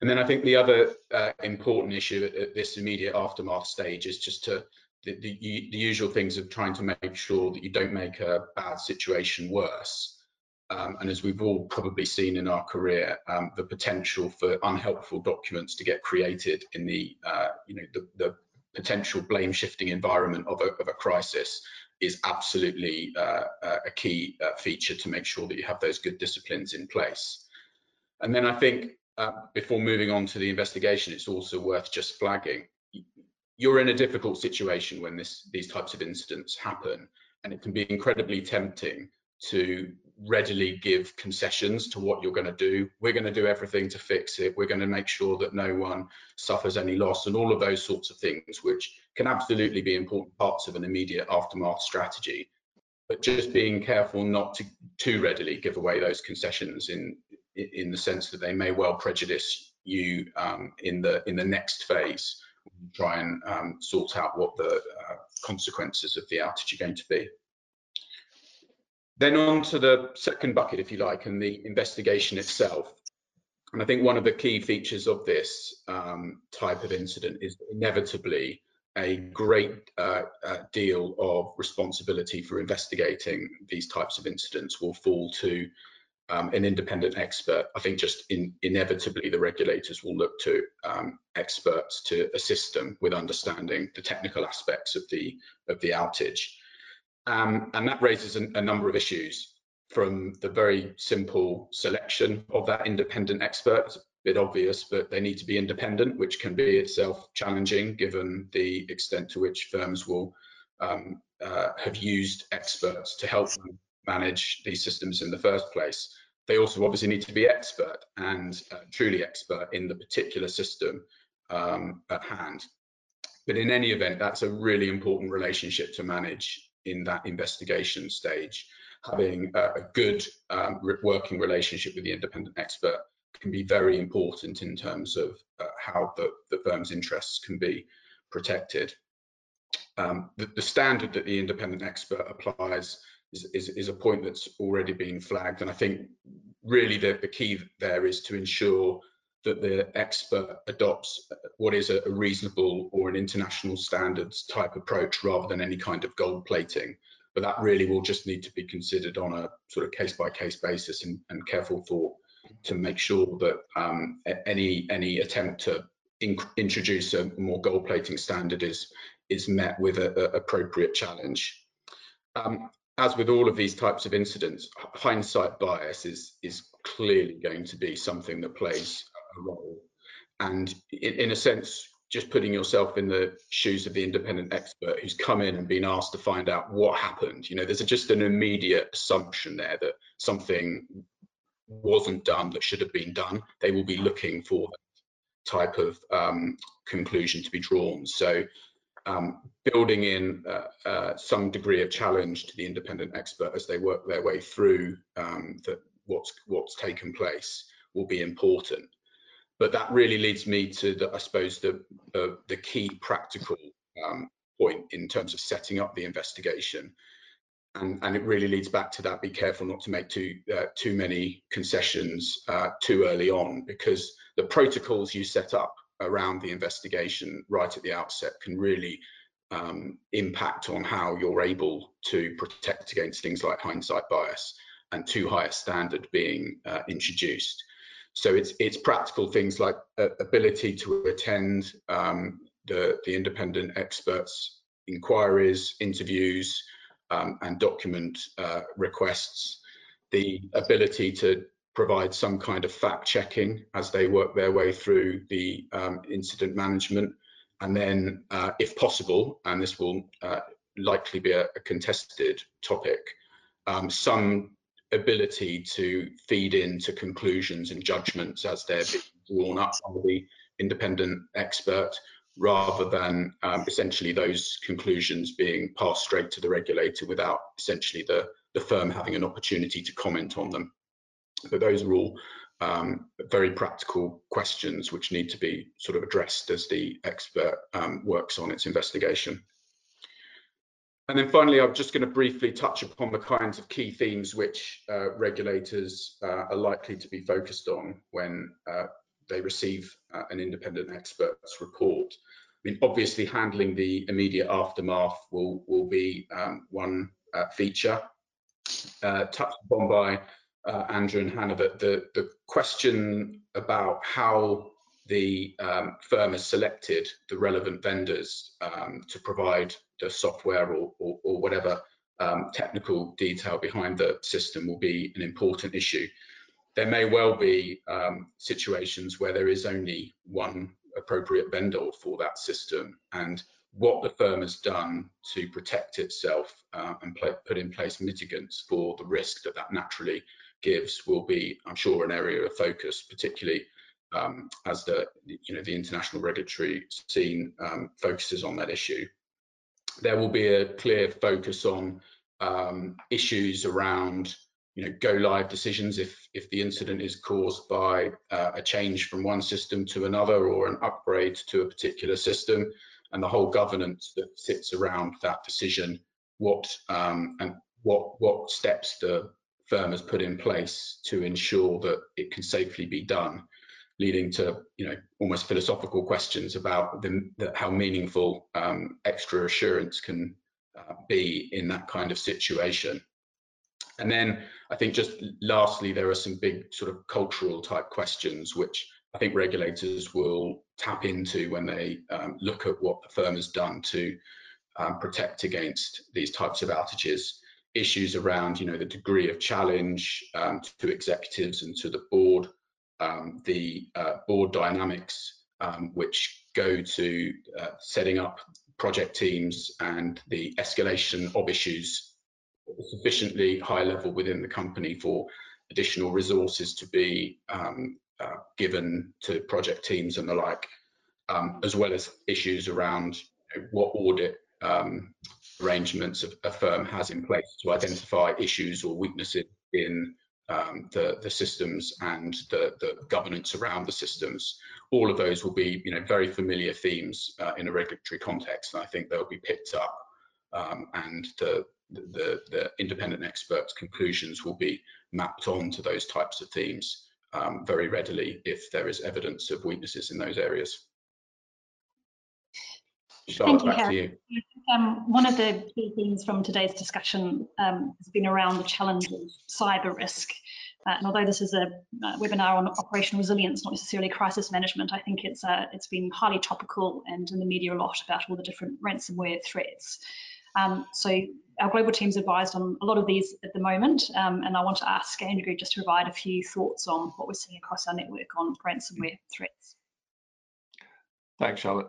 And then I think the other uh, important issue at, at, this immediate aftermath stage is just to the, the, the, usual things of trying to make sure that you don't make a bad situation worse. Um, and as we've all probably seen in our career, um, the potential for unhelpful documents to get created in the, uh, you know, the, the, potential blame shifting environment of a, of a crisis is absolutely uh, a key uh, feature to make sure that you have those good disciplines in place. And then I think uh, before moving on to the investigation, it's also worth just flagging. You're in a difficult situation when this, these types of incidents happen, and it can be incredibly tempting to readily give concessions to what you're going to do. We're going to do everything to fix it. We're going to make sure that no one suffers any loss and all of those sorts of things, which can absolutely be important parts of an immediate aftermath strategy. But just being careful not to too readily give away those concessions in in the sense that they may well prejudice you um, in the in the next phase. Try and um, sort out what the uh, consequences of the outage are going to be. Then on to the second bucket, if you like, and the investigation itself. And I think one of the key features of this um, type of incident is inevitably a great uh, uh, deal of responsibility for investigating these types of incidents will fall to um, an independent expert. I think just in, inevitably the regulators will look to um, experts to assist them with understanding the technical aspects of the of the outage. Um, and that raises a, number of issues from the very simple selection of that independent expert. It's a bit obvious, but they need to be independent, which can be itself challenging given the extent to which firms will um, uh, have used experts to help them manage these systems in the first place. They also obviously need to be expert and uh, truly expert in the particular system um, at hand. But in any event, that's a really important relationship to manage in that investigation stage, having a, a good um, working relationship with the independent expert can be very important in terms of uh, how the, the, firm's interests can be protected. Um, the, the, standard that the independent expert applies is, is, is, a point that's already been flagged. And I think really the, the key there is to ensure that the expert adopts what is a, reasonable or an international standards type approach rather than any kind of gold plating. But that really will just need to be considered on a sort of case by case basis and, and careful thought to make sure that um, any any attempt to in, introduce a more gold plating standard is is met with an appropriate challenge. Um, as with all of these types of incidents, hindsight bias is is clearly going to be something that plays a role. And in, in a sense, just putting yourself in the shoes of the independent expert who's come in and been asked to find out what happened. You know, there's just an immediate assumption there that something wasn't done that should have been done. They will be looking for that type of um, conclusion to be drawn. So um, building in uh, uh, some degree of challenge to the independent expert as they work their way through um, the, what's what's taken place will be important. But that really leads me to the, I suppose the the, key practical um, point in terms of setting up the investigation, and and it really leads back to that: be careful not to make too uh, too many concessions uh, too early on, because the protocols you set up around the investigation right at the outset can really um, impact on how you're able to protect against things like hindsight bias. and too high a standard being uh, introduced. So it's it's practical things like uh, ability to attend um, the the independent experts inquiries, interviews, um, and document uh, requests, the ability to provide some kind of fact checking as they work their way through the um, incident management. And then, uh, if possible, and this will uh, likely be a, a contested topic, um, some ability to feed into conclusions and judgments as they're being drawn up by the independent expert rather than um, essentially those conclusions being passed straight to the regulator without essentially the, the firm having an opportunity to comment on them. So those are all um, very practical questions which need to be sort of addressed as the expert um, works on its investigation. And then finally, I'm just going to briefly touch upon the kinds of key themes which uh, regulators uh, are likely to be focused on when uh, they receive uh, an independent expert's report. I mean, obviously, handling the immediate aftermath will will be um, one uh, feature. Uh, touched upon by uh, Andrew and Hannah, the the question about how the um, firm has selected the relevant vendors um, to provide the software or, or, or whatever um, technical detail behind the system will be an important issue. There may well be um, situations where there is only one appropriate vendor for that system and what the firm has done to protect itself uh, and put in place mitigants for the risk that that naturally gives will be, I'm sure, an area of focus, particularly um, as the you know the international regulatory scene um, focuses on that issue. There will be a clear focus on um, issues around you know go live decisions if if the incident is caused by uh, a change from one system to another or an upgrade to a particular system and the whole governance that sits around that decision what um, and what what steps the firm has put in place to ensure that it can safely be done leading to you know almost philosophical questions about the, the how meaningful um, extra assurance can uh, be in that kind of situation and then I think just lastly, there are some big sort of cultural type questions which I think regulators will tap into when they um, look at what the firm has done to um, protect against these types of outages. Issues around, you know, the degree of challenge um, to executives and to the board, um, the uh, board dynamics, um, which go to uh, setting up project teams and the escalation of issues sufficiently high level within the company for additional resources to be um, uh, given to project teams and the like, um, as well as issues around you know, what audit um, arrangements a, firm has in place to identify issues or weaknesses in um, the, the systems and the, the governance around the systems. All of those will be you know, very familiar themes uh, in a regulatory context, and I think they'll be picked up um, and the, the, the independent experts' conclusions will be mapped on to those types of themes um, very readily if there is evidence of weaknesses in those areas. Charlotte, Thank you, back to you. Um, one of the key themes from today's discussion um, has been around the challenge of cyber risk. Uh, and although this is a uh, webinar on operational resilience, not necessarily crisis management, I think it's uh, it's been highly topical and in the media a lot about all the different ransomware threats. Um, so our global team's advised on a lot of these at the moment, um, and I want to ask Andrew just to provide a few thoughts on what we're seeing across our network on ransomware threats. Thanks, Charlotte.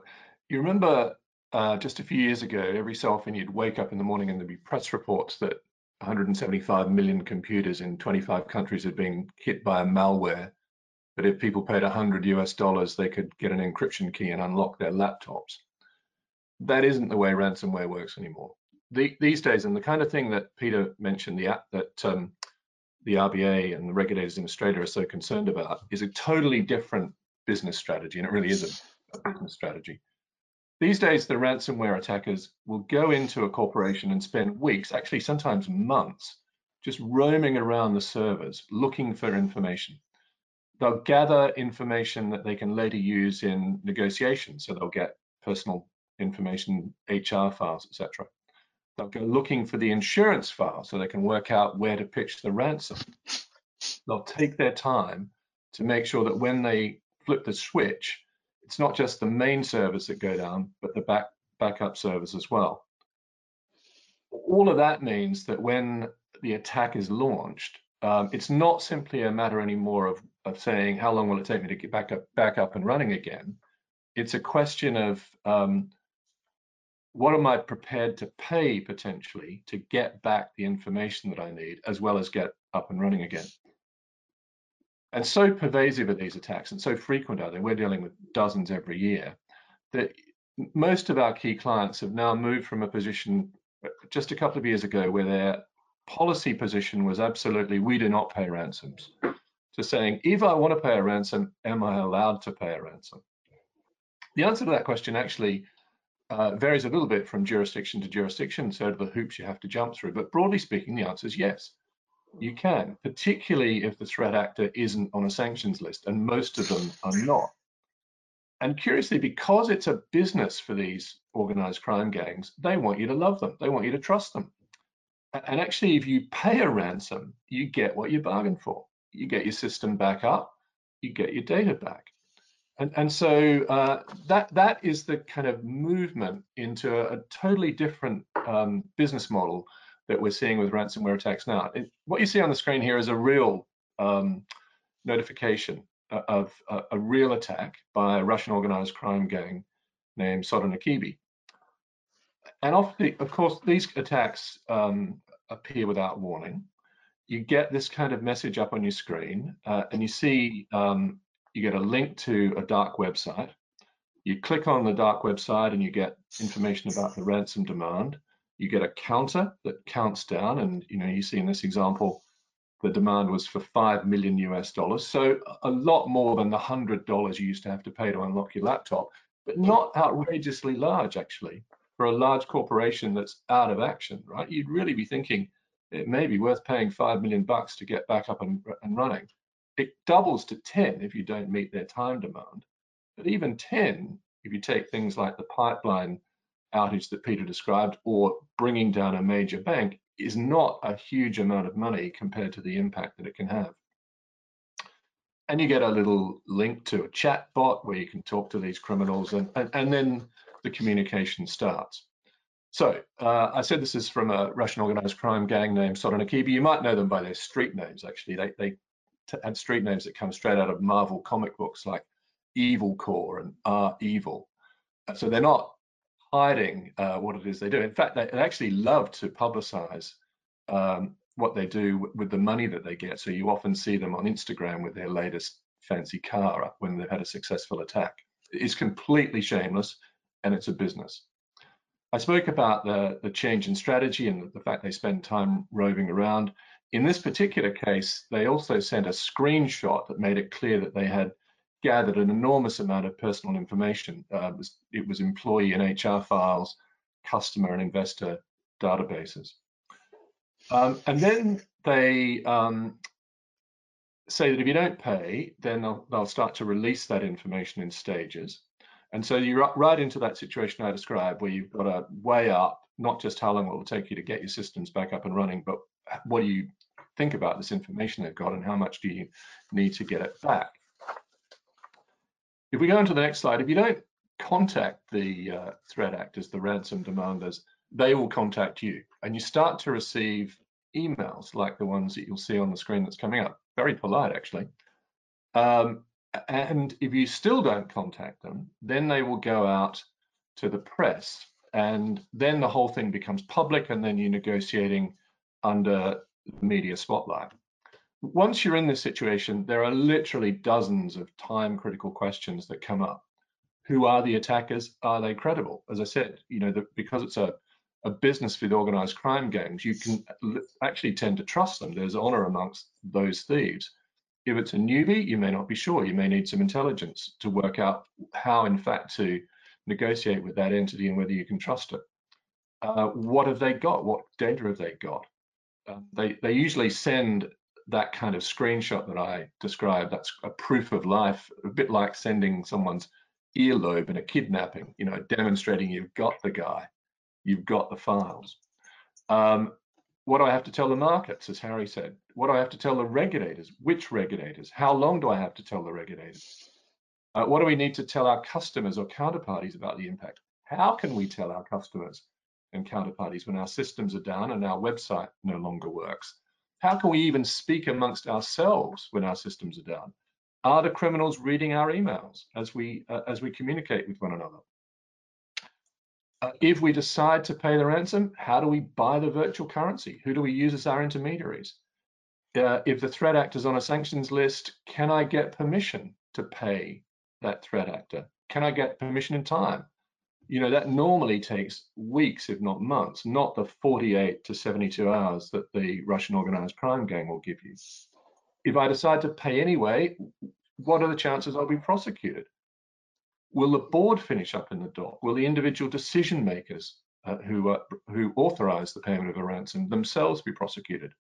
You remember uh, just a few years ago, every so often you'd wake up in the morning and there'd be press reports that 175 million computers in 25 countries had been hit by a malware. But if people paid 100 US dollars, they could get an encryption key and unlock their laptops. That isn't the way ransomware works anymore the, these days, and the kind of thing that Peter mentioned, the app that um, the RBA and the regulators in Australia are so concerned about, is a totally different business strategy, and it really is a, a business strategy. These days, the ransomware attackers will go into a corporation and spend weeks, actually sometimes months, just roaming around the servers looking for information. They'll gather information that they can later use in negotiations. So they'll get personal information, HR files, etc They'll go looking for the insurance file so they can work out where to pitch the ransom. They'll take their time to make sure that when they flip the switch, it's not just the main servers that go down, but the back backup servers as well. All of that means that when the attack is launched, um, it's not simply a matter anymore of, of saying how long will it take me to get back up back up and running again. It's a question of um, what am I prepared to pay potentially to get back the information that I need, as well as get up and running again. And so pervasive are these attacks and so frequent are they, we're dealing with dozens every year, that most of our key clients have now moved from a position uh, just a couple of years ago where their policy position was absolutely, we do not pay ransoms, to saying, if I want to pay a ransom, am I allowed to pay a ransom? The answer to that question actually uh, varies a little bit from jurisdiction to jurisdiction, so the hoops you have to jump through. But broadly speaking, the answer is yes, you can, particularly if the threat actor isn't on a sanctions list, and most of them are not. And curiously, because it's a business for these organized crime gangs, they want you to love them, they want you to trust them. And actually, if you pay a ransom, you get what you bargained for. You get your system back up, you get your data back. And, and so uh, that that is the kind of movement into a, a totally different um, business model that we're seeing with ransomware attacks now. It, what you see on the screen here is a real um, notification of a, a, real attack by a Russian organized crime gang named Sodinokibi. And often, of course, these attacks um, appear without warning. You get this kind of message up on your screen, uh, and you see um, you get a link to a dark website. You click on the dark website and you get information about the ransom demand. You get a counter that counts down, and mm. you know you see in this example, the demand was for five million US dollars, so a lot more than the hundred dollars you used to have to pay to unlock your laptop, but mm. not outrageously large actually for a large corporation that's out of action, right? You'd really be thinking it may be worth paying five million bucks to get back up and, and running. It doubles to 10 if you don't meet their time demand. But even 10, if you take things like the pipeline outage that Peter described or bringing down a major bank, is not a huge amount of money compared to the impact that it can have. And you get a little link to a chat bot where you can talk to these criminals and, and, and then the communication starts. So uh, I said this is from a Russian organized crime gang named Sodinokibi. You might know them by their street names, actually. They, they and street names that come straight out of Marvel comic books like Evil Corps and REvil. So they're not hiding uh, what it is they do. In fact, they, actually love to publicize um, what they do with the money that they get. So you often see them on Instagram with their latest fancy car when they've had a successful attack. It's completely shameless and it's a business. I spoke about the, the change in strategy and the fact they spend time roving around. In this particular case, they also sent a screenshot that made it clear that they had gathered an enormous amount of personal information. Uh, it, was, it, was, employee and HR files, customer and investor databases. Um, and then they um, say that if you don't pay, then they'll, they'll, start to release that information in stages. And so you're right into that situation I described where you've got to weigh up not just how long it will take you to get your systems back up and running, but what do you think about this information they've got and how much do you need to get it back. If we go on to the next slide, if you don't contact the uh, threat actors, the ransom demanders, they will contact you and you start to receive emails like the ones that you'll see on the screen that's coming up. Very polite, actually. Um, and if you still don't contact them, then they will go out to the press and then the whole thing becomes public and then you're negotiating under the media spotlight. Once you're in this situation, there are literally dozens of time critical questions that come up. Who are the attackers? Are they credible? As I said, you know, the, because it's a, a business with organized crime gangs, you can actually tend to trust them. There's honor amongst those thieves. If it's a newbie, you may not be sure. You may need some intelligence to work out how, in fact, to negotiate with that entity and whether you can trust it. Uh, what have they got? What data have they got? Um, they, they usually send that kind of screenshot that I described. That's a proof of life, a bit like sending someone's earlobe in a kidnapping, you know, demonstrating you've got the guy, you've got the files. Um, what do I have to tell the markets, as Harry said? What do I have to tell the regulators? Which regulators? How long do I have to tell the regulators? Uh, what do we need to tell our customers or counterparties about the impact? How can we tell our customers and counterparties when our systems are down and our website no longer works? How can we even speak amongst ourselves when our systems are down? Are the criminals reading our emails as we uh, as we communicate with one another? Uh, if we decide to pay the ransom, how do we buy the virtual currency? Who do we use as our intermediaries? Uh, if the threat actor is on a sanctions list, can I get permission to pay that threat actor? Can I get permission in time? You know, that normally takes weeks, if not months, not the 48 to 72 hours that the Russian organized crime gang will give you. If I decide to pay anyway, what are the chances I'll be prosecuted? Will the board finish up in the dock? Will the individual decision makers uh, who uh, who authorize the payment of a ransom themselves be prosecuted?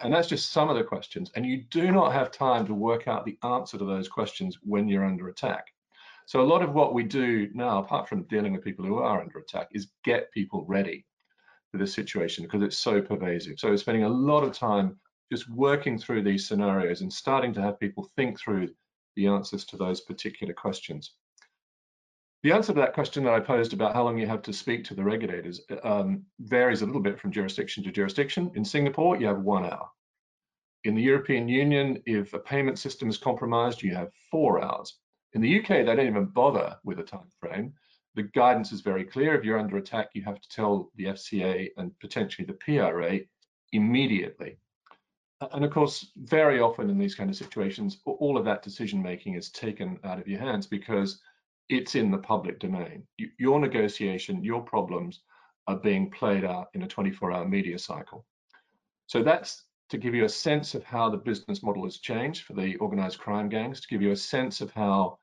And that's just some of the questions. And you do not have time to work out the answer to those questions when you're under attack. So a lot of what we do now, apart from dealing with people who are under attack, is get people ready for this situation because it's so pervasive. So we're spending a lot of time just working through these scenarios and starting to have people think through the answers to those particular questions. The answer to that question that I posed about how long you have to speak to the regulators um, varies a little bit from jurisdiction to jurisdiction. In Singapore, you have one hour. In the European Union, if a payment system is compromised, you have four hours. In the UK, they don't even bother with a time frame. The guidance is very clear. If you're under attack, you have to tell the FCA and potentially the PRA immediately. And of course, very often in these kind of situations, all of that decision making is taken out of your hands because it's in the public domain. Your negotiation, your problems are being played out in a 24 hour media cycle. So that's to give you a sense of how the business model has changed for the organized crime gangs, to give you a sense of how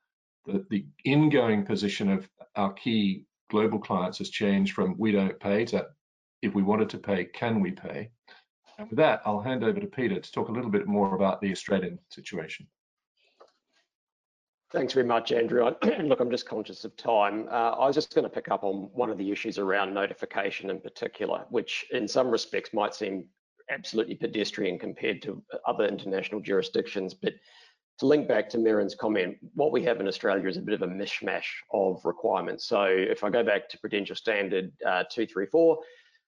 the, the ingoing position of our key global clients has changed from we don't pay to if we wanted to pay, can we pay? And with that, I'll hand over to Peter to talk a little bit more about the Australian situation. Thanks very much, Andrew. And look, I'm just conscious of time. Uh, I was just going to pick up on one of the issues around notification in particular, which in some respects might seem absolutely pedestrian compared to other international jurisdictions. But to link back to Merryn's comment, what we have in Australia is a bit of a mishmash of requirements. So if I go back to Prudential Standard uh, 234,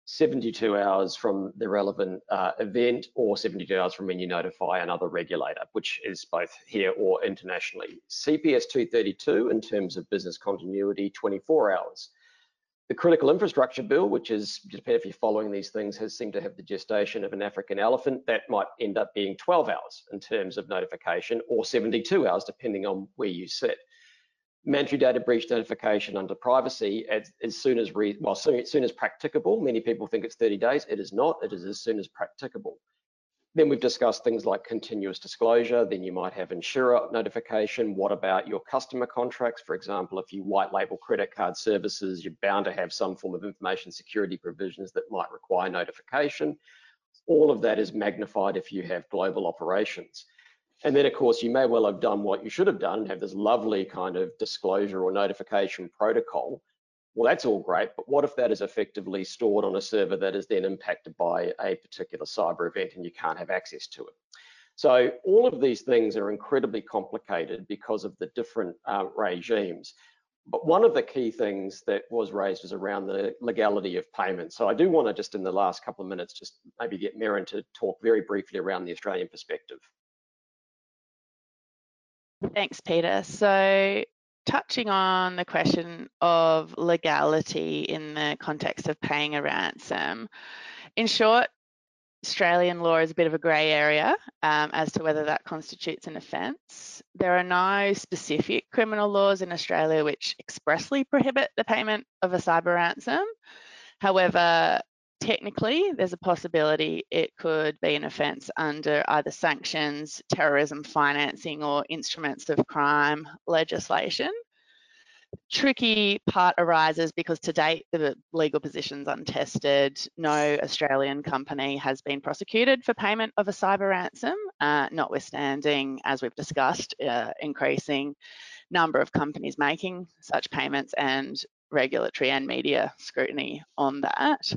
72 hours from the relevant uh, event or 72 hours from when you notify another regulator, which is both here or internationally. CPS 232 in terms of business continuity, 24 hours. The critical infrastructure bill, which is, depending if you're following these things, has seemed to have the gestation of an African elephant. That might end up being 12 hours in terms of notification or 72 hours, depending on where you sit mandatory data breach notification under privacy as, as soon as re, well soon, as soon as practicable. Many people think it's 30 days. It is not. It is as soon as practicable. Then we've discussed things like continuous disclosure. Then you might have insurer notification. What about your customer contracts? For example, if you white label credit card services, you're bound to have some form of information security provisions that might require notification. All of that is magnified if you have global operations. And then, of course, you may well have done what you should have done and have this lovely kind of disclosure or notification protocol. Well, that's all great, but what if that is effectively stored on a server that is then impacted by a particular cyber event and you can't have access to it? So all of these things are incredibly complicated because of the different uh, regimes. But one of the key things that was raised was around the legality of payments. So I do want to just in the last couple of minutes, just maybe get Merryn to talk very briefly around the Australian perspective. Thanks, Peter. So touching on the question of legality in the context of paying a ransom, in short, Australian law is a bit of a grey area um, as to whether that constitutes an offence. There are no specific criminal laws in Australia which expressly prohibit the payment of a cyber ransom. However, technically there's a possibility it could be an offence under either sanctions, terrorism financing, or instruments of crime legislation. Tricky part arises because to date the legal position's untested. No Australian company has been prosecuted for payment of a cyber ransom, uh, notwithstanding, as we've discussed, uh, increasing number of companies making such payments and regulatory and media scrutiny on that.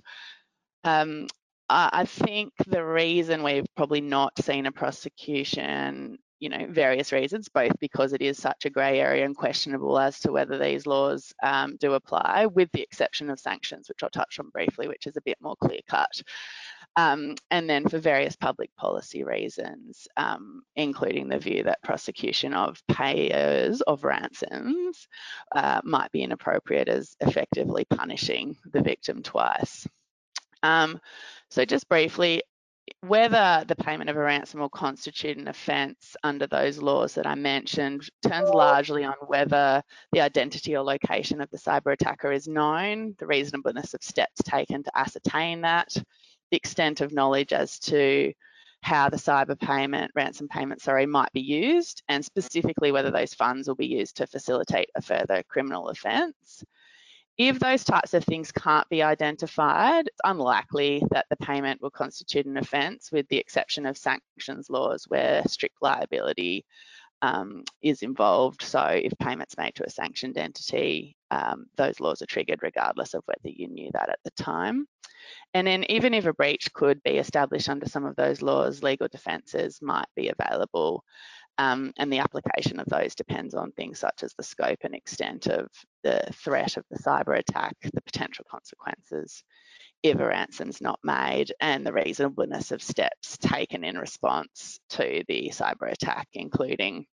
Um, I think the reason we've probably not seen a prosecution, you know, various reasons, both because it is such a grey area and questionable as to whether these laws um, do apply, with the exception of sanctions, which I'll touch on briefly, which is a bit more clear cut. Um, and then for various public policy reasons, um, including the view that prosecution of payers of ransoms uh, might be inappropriate as effectively punishing the victim twice. Um, so just briefly, whether the payment of a ransom will constitute an offence under those laws that I mentioned turns largely on whether the identity or location of the cyber attacker is known, the reasonableness of steps taken to ascertain that, the extent of knowledge as to how the cyber payment, ransom payment, sorry, might be used, and specifically whether those funds will be used to facilitate a further criminal offence. If those types of things can't be identified, it's unlikely that the payment will constitute an offence, with the exception of sanctions laws where strict liability um, is involved. So if payments made to a sanctioned entity, um, those laws are triggered regardless of whether you knew that at the time. And then even if a breach could be established under some of those laws, legal defences might be available. Um, and the application of those depends on things such as the scope and extent of the threat of the cyber attack, the potential consequences if a ransom's not made, and the reasonableness of steps taken in response to the cyber attack, including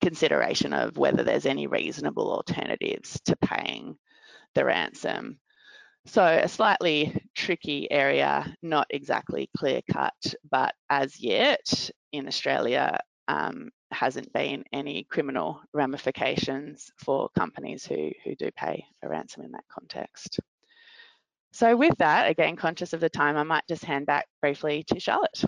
consideration of whether there's any reasonable alternatives to paying the ransom. So a slightly tricky area, not exactly clear cut, but as yet in Australia um, hasn't been any criminal ramifications for companies who, who do pay a ransom in that context. So with that, again, conscious of the time, I might just hand back briefly to Charlotte.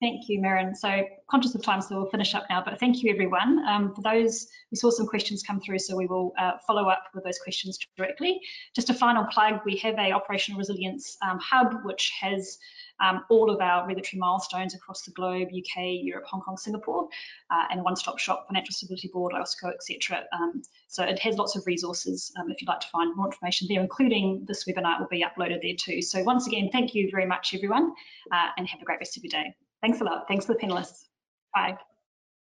Thank you, Merryn. So conscious of time, so we'll finish up now, but thank you everyone. Um, for those, we saw some questions come through, so we will uh, follow up with those questions directly. Just a final plug, we have a operational resilience um, hub, which has um, all of our regulatory milestones across the globe, UK, Europe, Hong Kong, Singapore, uh, and one-stop shop, Financial Stability Board, IOSCO, etc. Um, so it has lots of resources um, if you'd like to find more information there, including this webinar will be uploaded there too. So once again, thank you very much, everyone, uh, and have a great rest of your day. Thanks a lot. Thanks to the panelists. Bye.